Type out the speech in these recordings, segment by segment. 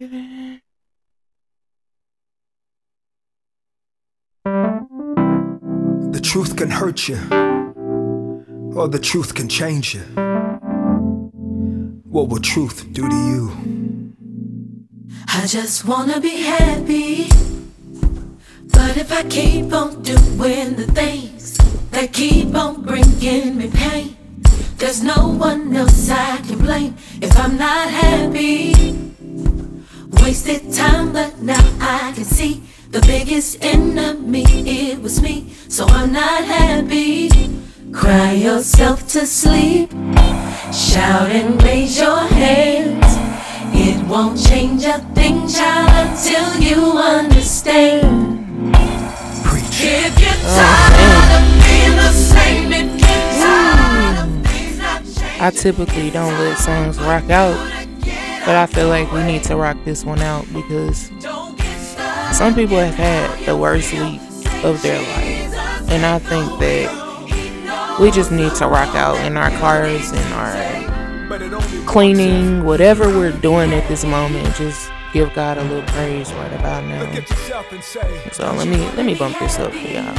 The truth can hurt you, or the truth can change you. What will truth do to you? I just wanna be happy. But if I keep on doing the things that keep on bringing me pain, there's no one else I can blame if I'm not happy. Wasted time, but now I can see the biggest enemy, it was me. So I'm not happy. Cry yourself to sleep. Shout and raise your hands. It won't change a thing, child, until you understand. Preach. If you're oh, tired of being the same, if you're tired of things not changing, I typically don't let songs rock out, but I feel like we need to rock this one out because don't get stuck. some people have had the worst week of their life. And I think that we just need to rock out in our cars and our But it only cleaning, whatever we're doing at this moment, just give God a little praise right about now. Look at yourself and say, So let me let me bump this up for y'all.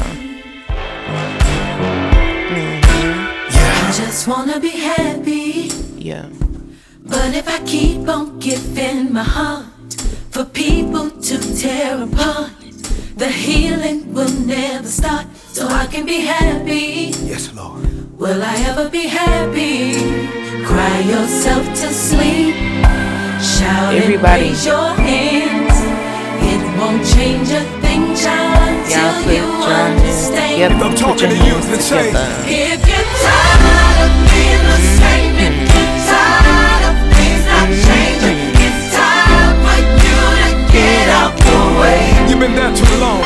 I just wanna be happy. Yeah. But if I keep on giving my heart for people to tear apart, the healing will never start. So I can be happy. Yes, Lord. Will I ever be happy? Cry yourself to sleep. Shout Everybody. and raise your hands. It won't change a thing, child, until you understand. together. If I'm talking to you, hands then together. If you're tired You've been there too long.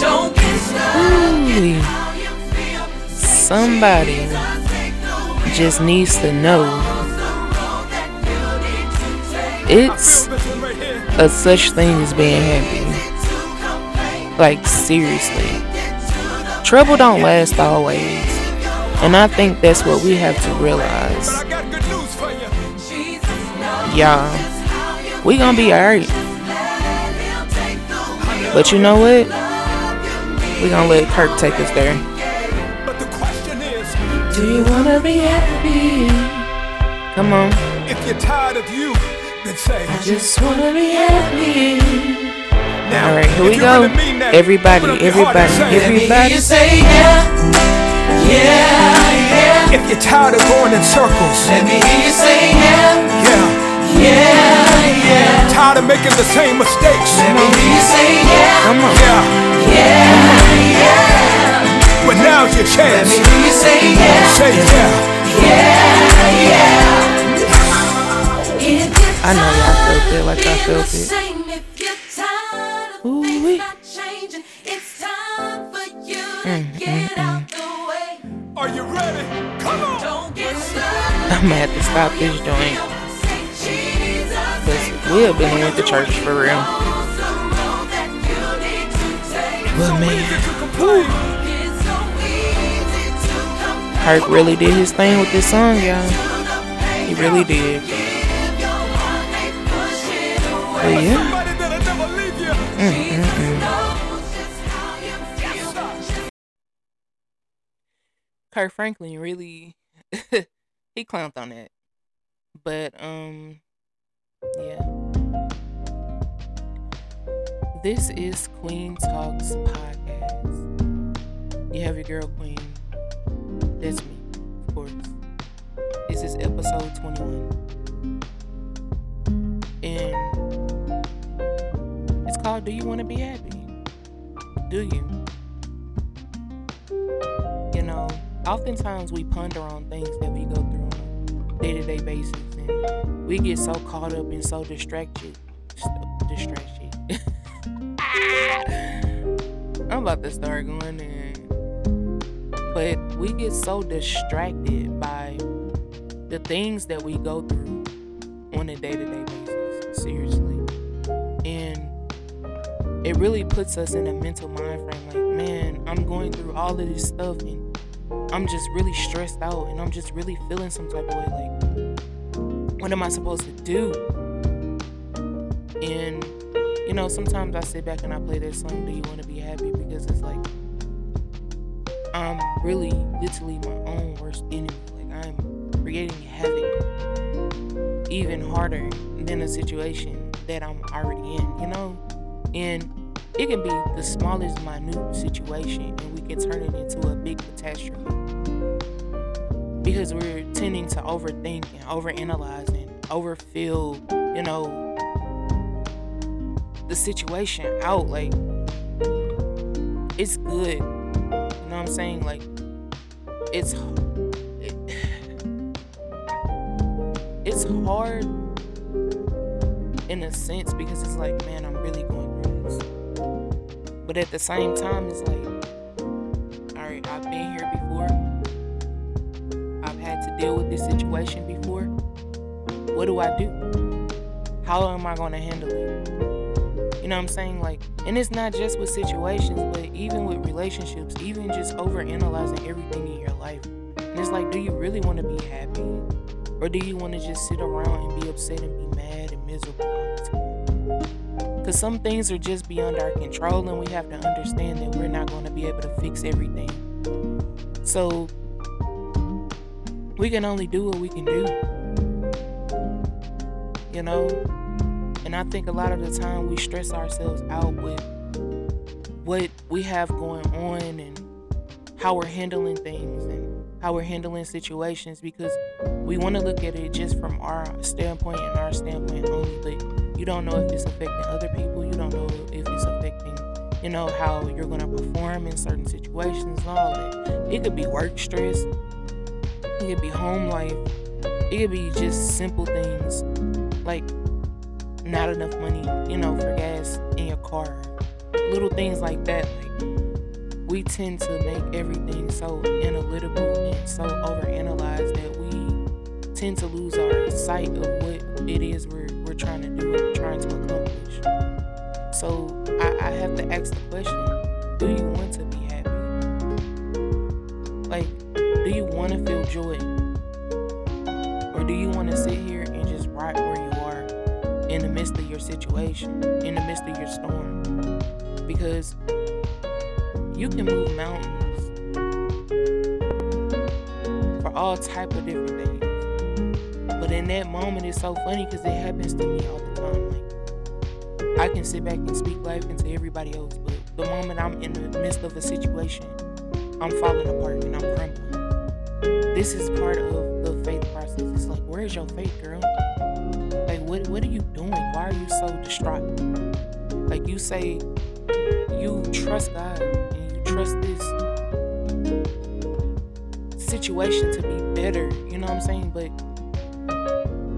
Don't get stuck. Ooh, How somebody just needs to know it's This one right here. a such thing as being happy. Like seriously. Trouble don't last always. And I think that's what we have to realize. But I got good news for you. Y'all, we gonna be alright. But you know what? We're gonna let Kirk take us there. But the question is, Do you wanna be happy? Come on. if you're tired of you, then say, Just wanna be happy. now. All right, here we you go. really mean that, Everybody, open up your heart everybody, everybody. You say yeah, yeah, yeah. If you're tired of going in circles, Let me hear you say yeah, yeah. yeah, yeah. Tired of making the same mistakes, Let me hear you say yeah, Come on. yeah. yeah, yeah. But now's your chance. Let me hear you say yeah, Say yeah. yeah, yeah. I know y'all felt it like I tired of felt being the it. same, if you're tired of Ooh, things wee. not changing, it's time for you to Mm, get out the way. Are you ready? Come on. Don't get stuck. I'm gonna have to stop this joint. Cause we have been here at the church for real. But man, Kirk really did his thing with this song, y'all. He really did. But yeah. Somebody that'll never leave you. Kirk Franklin really he clowned on that. But um yeah. This is Queen Talks podcast. You have your girl Queen. That's me, of course. This is episode 21. And it's called Do You Want to Be Happy? Do you? You know, oftentimes we ponder on things that we go through on a day-to-day basis and we get so caught up and so distracted. St- distracted. I'm about to start going in. But we get so distracted by the things that we go through on a day-to-day basis seriously. And it really puts us in a mental mind frame like man i'm going through all of this stuff and i'm just really stressed out and i'm just really feeling some type of way like what am i supposed to do And you know, sometimes I sit back and I play that song, Do You Wanna Be Happy? Because it's like I'm really literally my own worst enemy. Like I'm creating havoc even harder than a situation that I'm already in, you know? And it can be the smallest minute situation and we can turn it into a big catastrophe. Because we're tending to overthink and overanalyze overfill, you know, the situation out. Like, it's good. You know what I'm saying? Like, it's it, it's hard in a sense because it's like, man, I'm really going through this. But at the same time, it's like, all right, I've been here before. I've had to deal with this situation before. What do I do? How am I going to handle it? You know what I'm saying? Like, and it's not just with situations, but even with relationships, even just over analyzing everything in your life. And it's like, do you really want to be happy? Or do you want to just sit around and be upset and be mad and miserable all the time? Because some things are just beyond our control, and we have to understand that we're not going to be able to fix everything. So, we can only do what we can do. You know? And I think a lot of the time we stress ourselves out with what we have going on and how we're handling things and how we're handling situations because we want to look at it just from our standpoint and our standpoint only, but you don't know if it's affecting other people. You don't know if it's affecting, you know, how you're going to perform in certain situations and all that. It could be work stress, it could be home life, it could be just simple things like not enough money, you know, for gas in your car. Little things like that. Like we tend to make everything so analytical and so overanalyzed that we tend to lose our sight of what it is we're, we're trying to do and trying to accomplish. So I, I have to ask the question do you want to be happy? Like, do you want to feel joy? Situation, in the midst of your storm? Because you can move mountains for all type of different things. But in that moment, it's so funny because it happens to me all the time. Like I can sit back and speak life into everybody else, but the moment I'm in the midst of a situation, I'm falling apart and I'm crumbling. This is part of the faith process. It's like, where's your faith, girl? What what are you doing? Why are you so distraught? Like you say, you trust God and you trust this situation to be better. You know what I'm saying? But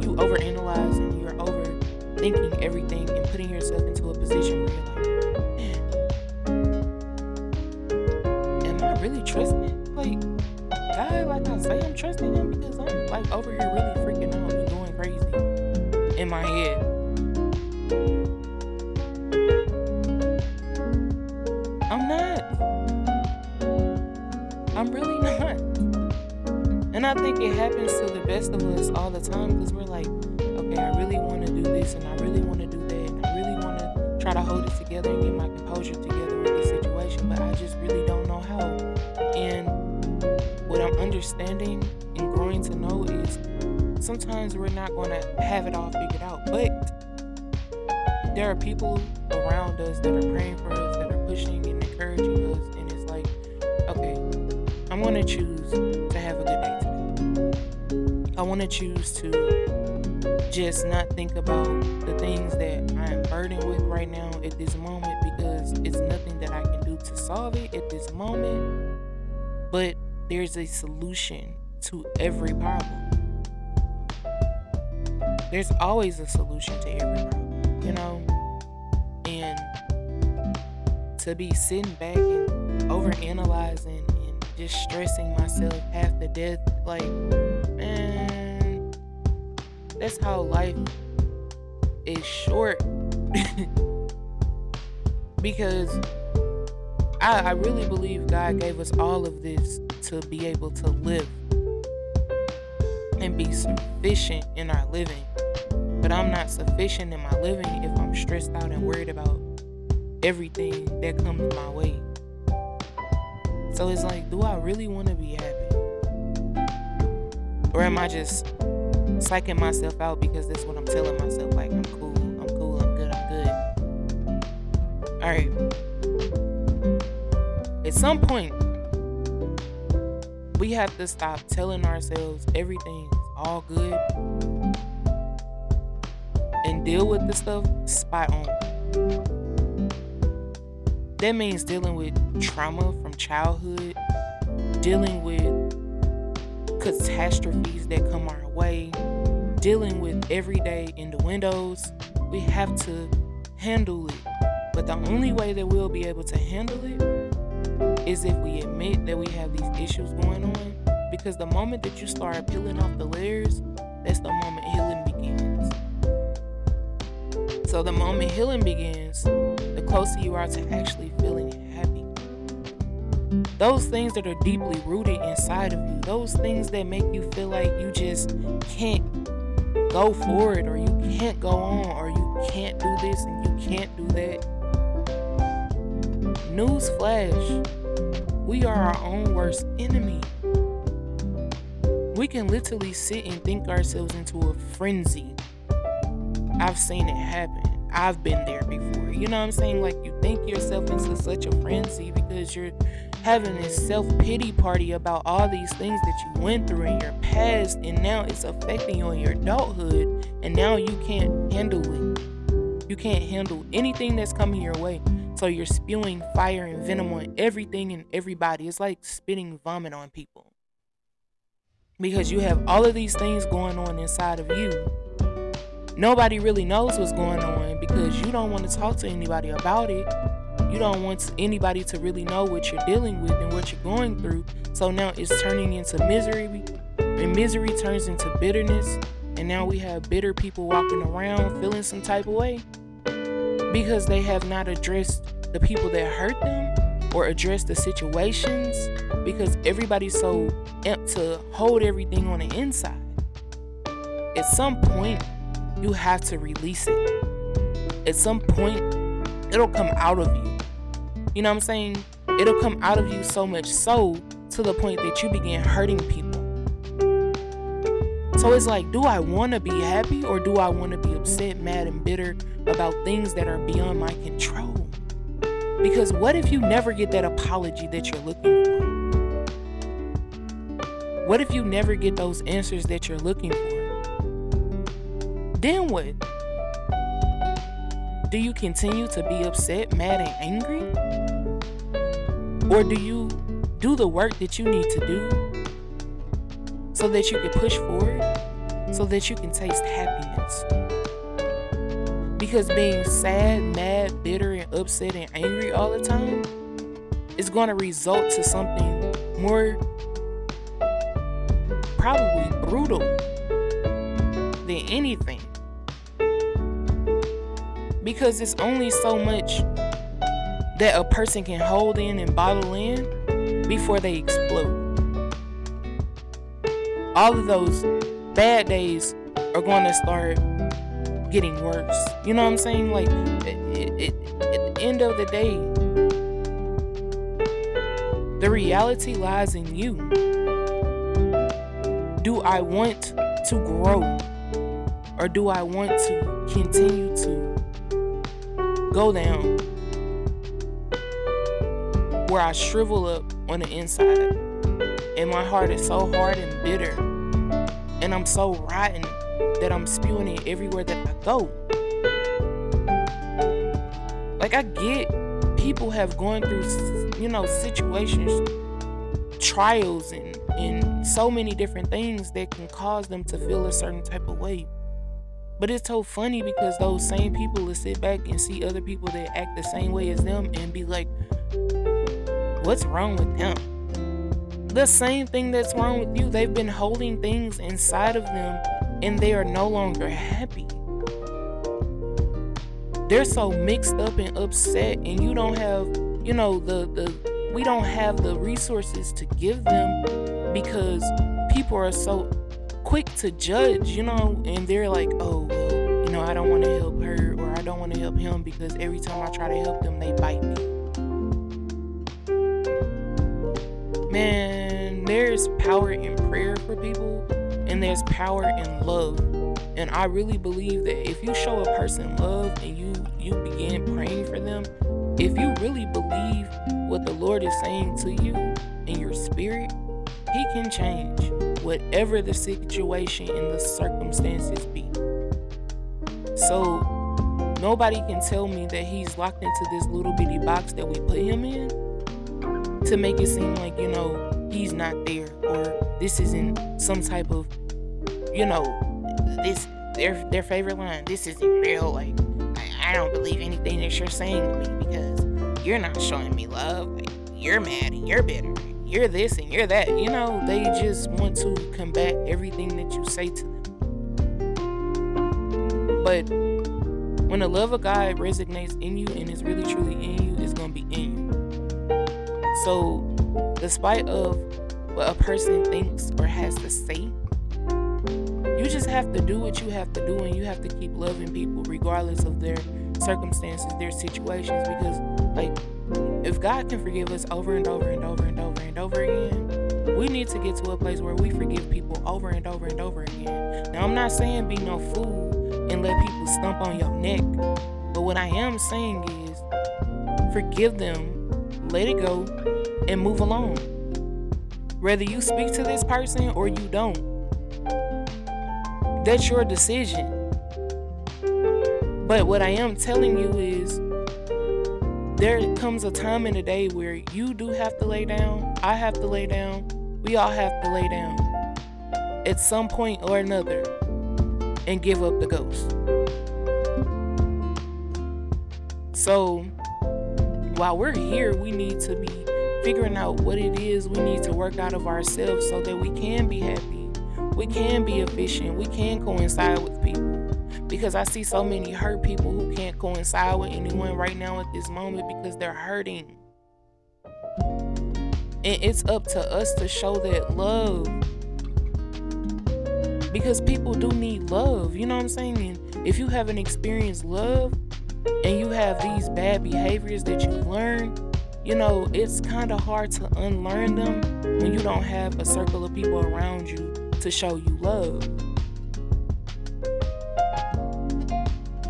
you overanalyze and you're overthinking everything and putting yourself into a position where you're like, man, am I really trusting? Like, God, like I say, I'm trusting Him because I'm like over here really freaking out and going crazy in my head. I'm not. I'm really not. And I think it happens to the best of us all the time because we're like, okay, I really want to do this and I really want to do that and I really want to try to hold it together and get my composure together with this situation, but I just really don't know how. And what I'm understanding and growing to know is sometimes we're not going to have it all figured out, but there are people around us that are praying for us, that are pushing and encouraging us, and it's like, okay, I'm gonna choose to have a good day today. I want to choose to just not think about the things that I am burdened with right now at this moment because it's nothing that I can do to solve it at this moment. But there's a solution to every problem. There's always a solution to every problem, you know? And to be sitting back and overanalyzing and just stressing myself half to death, like, man, that's how life is short. because I, I really believe God gave us all of this to be able to live and be sufficient in our living. But I'm not sufficient in my living if I'm stressed out and worried about everything that comes my way. So it's like, do I really want to be happy? Or am I just psyching myself out because that's what I'm telling myself? Like, I'm cool, I'm cool, I'm good, I'm good. Alright. At some point, we have to stop telling ourselves everything's all good deal with the stuff spot on. That means dealing with trauma from childhood, dealing with catastrophes that come our way, dealing with everyday innuendos. We have to handle it. But the only way that we'll be able to handle it is if we admit that we have these issues going on. Because the moment that you start peeling off the layers, that's the moment healing begins. So the moment healing begins, the closer you are to actually feeling happy. Those things that are deeply rooted inside of you, those things that make you feel like you just can't go forward or you can't go on or you can't do this and you can't do that. News flash we are our own worst enemy. We can literally sit and think ourselves into a frenzy. I've seen it happen. I've been there before. You know what I'm saying? Like you think yourself into such a frenzy because you're having this self pity party about all these things that you went through in your past, and now it's affecting you in your adulthood, and now you can't handle it. You can't handle anything that's coming your way. So you're spewing fire and venom on everything and everybody. It's like spitting vomit on people. Because you have all of these things going on inside of you. Nobody really knows what's going on because you don't want to talk to anybody about it. You don't want anybody to really know what you're dealing with and what you're going through. So now it's turning into misery, and misery turns into bitterness. And now we have bitter people walking around feeling some type of way because they have not addressed the people that hurt them or addressed the situations because everybody's so amped to hold everything on the inside. At some point, you have to release it. At some point, it'll come out of you. You know what I'm saying? It'll come out of you so much so to the point that you begin hurting people. So it's like, do I want to be happy or do I want to be upset, mad, and bitter about things that are beyond my control? Because what if you never get that apology that you're looking for? What if you never get those answers that you're looking for? Then what? Do you continue to be upset, mad, and angry? Or do you do the work that you need to do so that you can push forward, so that you can taste happiness? Because being sad, mad, bitter, and upset and angry all the time is going to result to something more probably brutal than anything. Because it's only so much that a person can hold in and bottle in before they explode. All of those bad days are going to start getting worse. You know what I'm saying? Like, it, it, at the end of the day, the reality lies in you. Do I want to grow? Or do I want to continue to go down where I shrivel up on the inside? And my heart is so hard and bitter. And I'm so rotten that I'm spewing it everywhere that I go. Like I get people have gone through you know situations, trials and and so many different things that can cause them to feel a certain type of way. But it's so funny because those same people will sit back and see other people that act the same way as them and be like, what's wrong with them? The same thing that's wrong with you. They've been holding things inside of them and they are no longer happy. They're so mixed up and upset, and you don't have, you know, the the we don't have the resources to give them because people are so quick to judge, you know, and they're like, oh, well, you know, I don't want to help her or I don't want to help him because every time I try to help them, they bite me. Man, there's power in prayer for people and there's power in love. And I really believe that if you show a person love and you you begin praying for them, if you really believe what the Lord is saying to you in your spirit, he can change whatever the situation and the circumstances be. So nobody can tell me that he's locked into this little bitty box that we put him in to make it seem like, you know, he's not there or this isn't some type of, you know, this their their favorite line, this isn't real. Like I, I don't believe anything that you're saying to me because you're not showing me love. Like you're mad and you're bitter. You're this and you're that. You know, they just want to combat everything that you say to them. But when the love of God resonates in you and is really truly in you, it's gonna be in you. So, despite of what a person thinks or has to say, you just have to do what you have to do, and you have to keep loving people regardless of their circumstances, their situations. Because, like, if God can forgive us over and over and over and over over again, we need to get to a place where we forgive people over and over and over again. Now, I'm not saying be no fool and let people stump on your neck. But what I am saying is forgive them, let it go, and move along. Whether you speak to this person or you don't, that's your decision. But what I am telling you is there comes a time in the day where you do have to lay down, I have to lay down, we all have to lay down at some point or another and give up the ghost. So, while we're here, we need to be figuring out what it is we need to work out of ourselves so that we can be happy, we can be efficient, we can coincide with. Because I see so many hurt people who can't coincide with anyone right now at this moment because they're hurting. And it's up to us to show that love because people do need love. You know what I'm saying? And if you haven't experienced love and you have these bad behaviors that you learn, you know, it's kind of hard to unlearn them when you don't have a circle of people around you to show you love.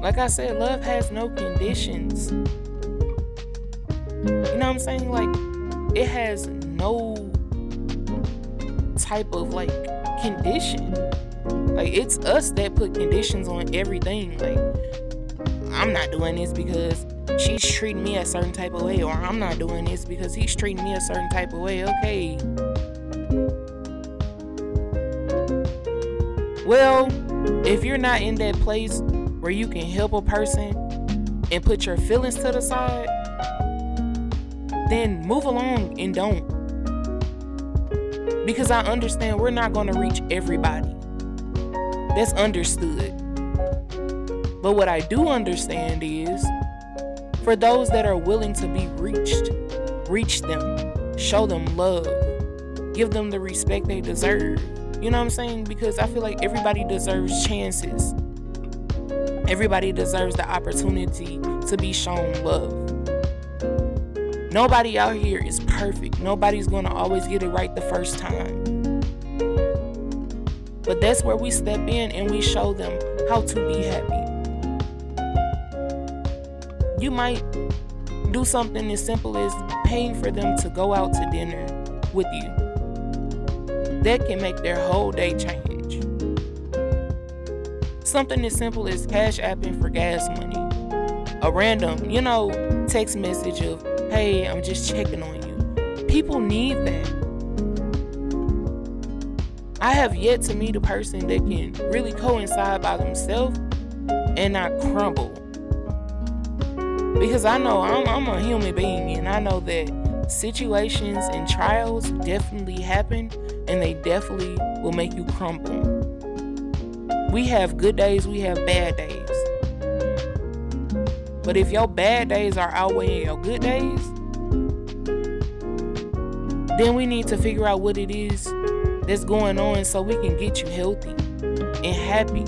Like I said, love has no conditions. You know what I'm saying? Like, it has no type of like condition. Like it's us that put conditions on everything. Like I'm not doing this because she's treating me a certain type of way, or I'm not doing this because he's treating me a certain type of way. Okay. Well, if you're not in that place where you can help a person and put your feelings to the side, then move along and don't. Because I understand we're not going to reach everybody. That's understood. But what I do understand is for those that are willing to be reached, reach them, show them love, give them the respect they deserve. You know what I'm saying? Because I feel like everybody deserves chances. Everybody deserves the opportunity to be shown love. Nobody out here is perfect. Nobody's going to always get it right the first time. But that's where we step in and we show them how to be happy. You might do something as simple as paying for them to go out to dinner with you. That can make their whole day change. Something as simple as cash apping for gas money. A random, you know, text message of, hey, I'm just checking on you. People need that. I have yet to meet a person that can really coincide by themselves and not crumble. Because I know I'm, I'm a human being and I know that situations and trials definitely happen and they definitely will make you crumble. We have good days, we have bad days. But if your bad days are outweighing your good days, then we need to figure out what it is that's going on so we can get you healthy and happy.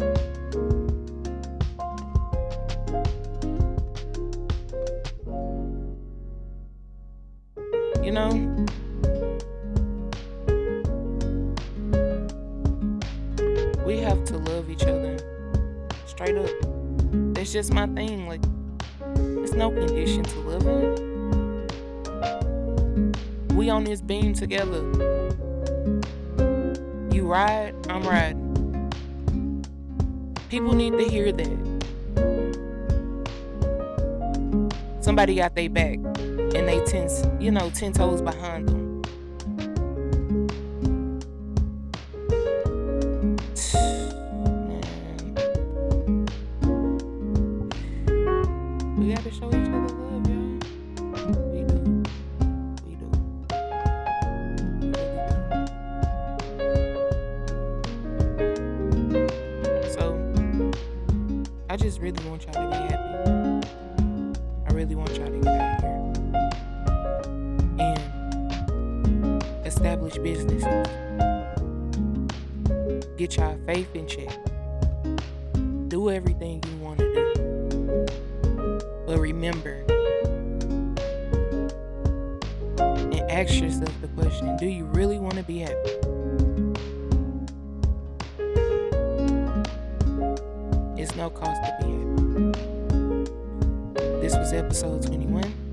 We have to love each other. Straight up. That's just my thing. Like, it's no condition to live in. We on this beam together. You ride, I'm riding. People need to hear that. Somebody got their back and they ten, you know, ten toes behind them. Establish businesses. Get y'all faith in check. Do everything you want to do. But remember and ask yourself the question do you really want to be happy? It's no cost to be happy. This was episode 21.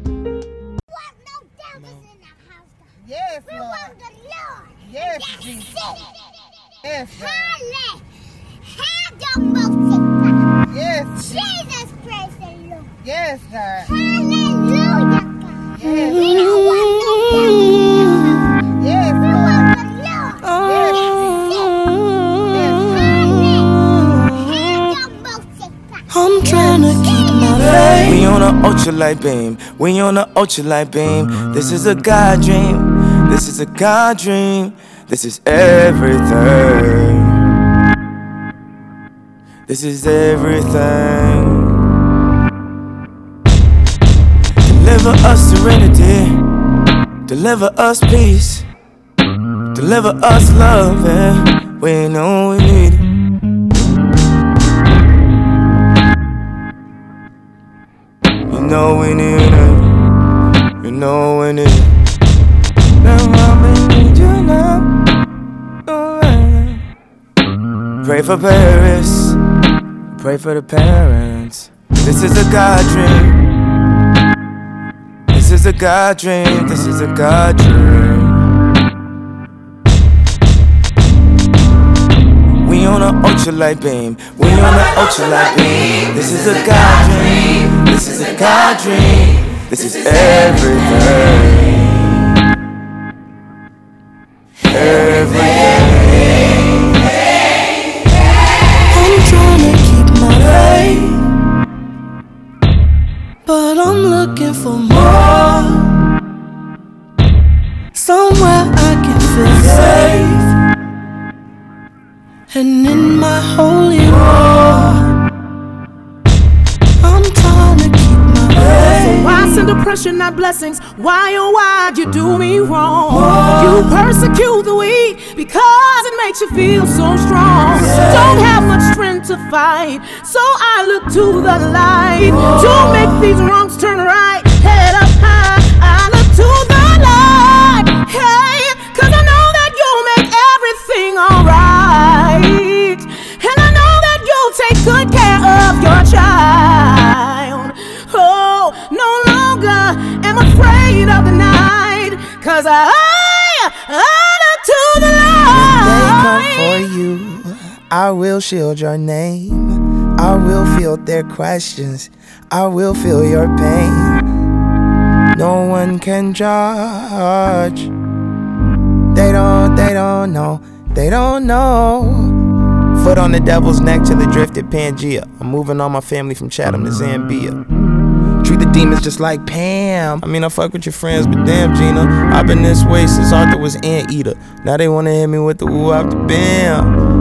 Ultralight beam. We on a ultralight beam. This is a God dream. This is a God dream. This is everything. This is everything. Deliver us serenity. Deliver us peace. Deliver us love. Yeah. We know we need know we need it. You know we need it. I you now. Pray for Paris. Pray for the parents. This is a God dream. This is a God dream. This is a God dream. We on an ultralight beam. We on an ultralight beam. This is a God dream. This is a God dream. This is everything. Everything. I'm trying to keep my faith, but I'm looking for more. Somewhere I can feel safe, and in my holy Oppression, not blessings? Why, oh, why'd you do me wrong? You persecute the weak because it makes you feel so strong. Don't have much strength to fight, so I look to the light to make these wrongs turn right. Afraid of the night. Cause I, look to the light. They come for you. I will shield your name. I will field their questions. I will feel your pain. No one can judge. They don't, they don't know. They don't know. Foot on the devil's neck till it drifted Pangea. I'm moving all my family from Chatham to Zambia. Demons just like Pam. I mean, I fuck with your friends, but damn, Gina. I've been this way since Arthur was Anteater. Now they wanna hit me with the woo after bam.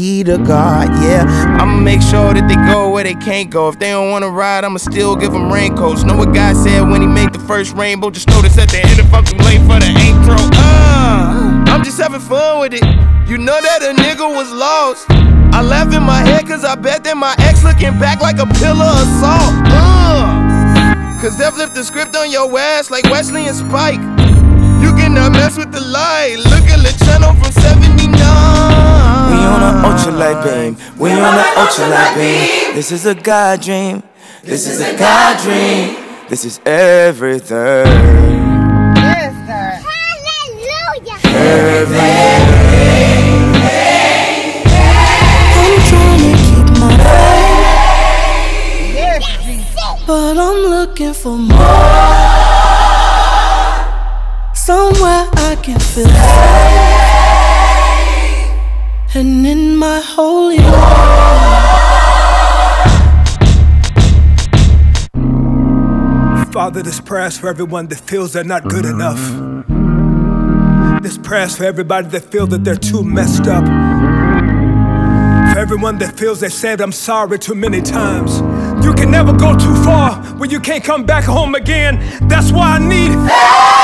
to God, yeah. I'ma make sure that they go where they can't go. If they don't wanna ride, I'ma still give them raincoats. Know what God said when He made the first rainbow? Just notice at the end if I'm too late for the intro. Uh, I'm just having fun with it. You know that a nigga was lost. I laugh in my head cause I bet that my ex looking back like a pillar of salt. Uh, cause they flipped the script on your ass like Wesley and Spike. You cannot mess with the light. Look at the Chano from 79. On a ultralight beam. We on a ultralight beam. This is a God dream. This is a God dream. This is everything. Yes, God. Hallelujah. I'm trying to keep my faith, but I'm looking for more. Somewhere I can feel safe, and in my holy Father, this prayer is for everyone that feels they're not good enough. This prayer is for everybody that feels that they're too messed up. For everyone that feels they said I'm sorry too many times. You can never go too far when you can't come back home again. That's why I need.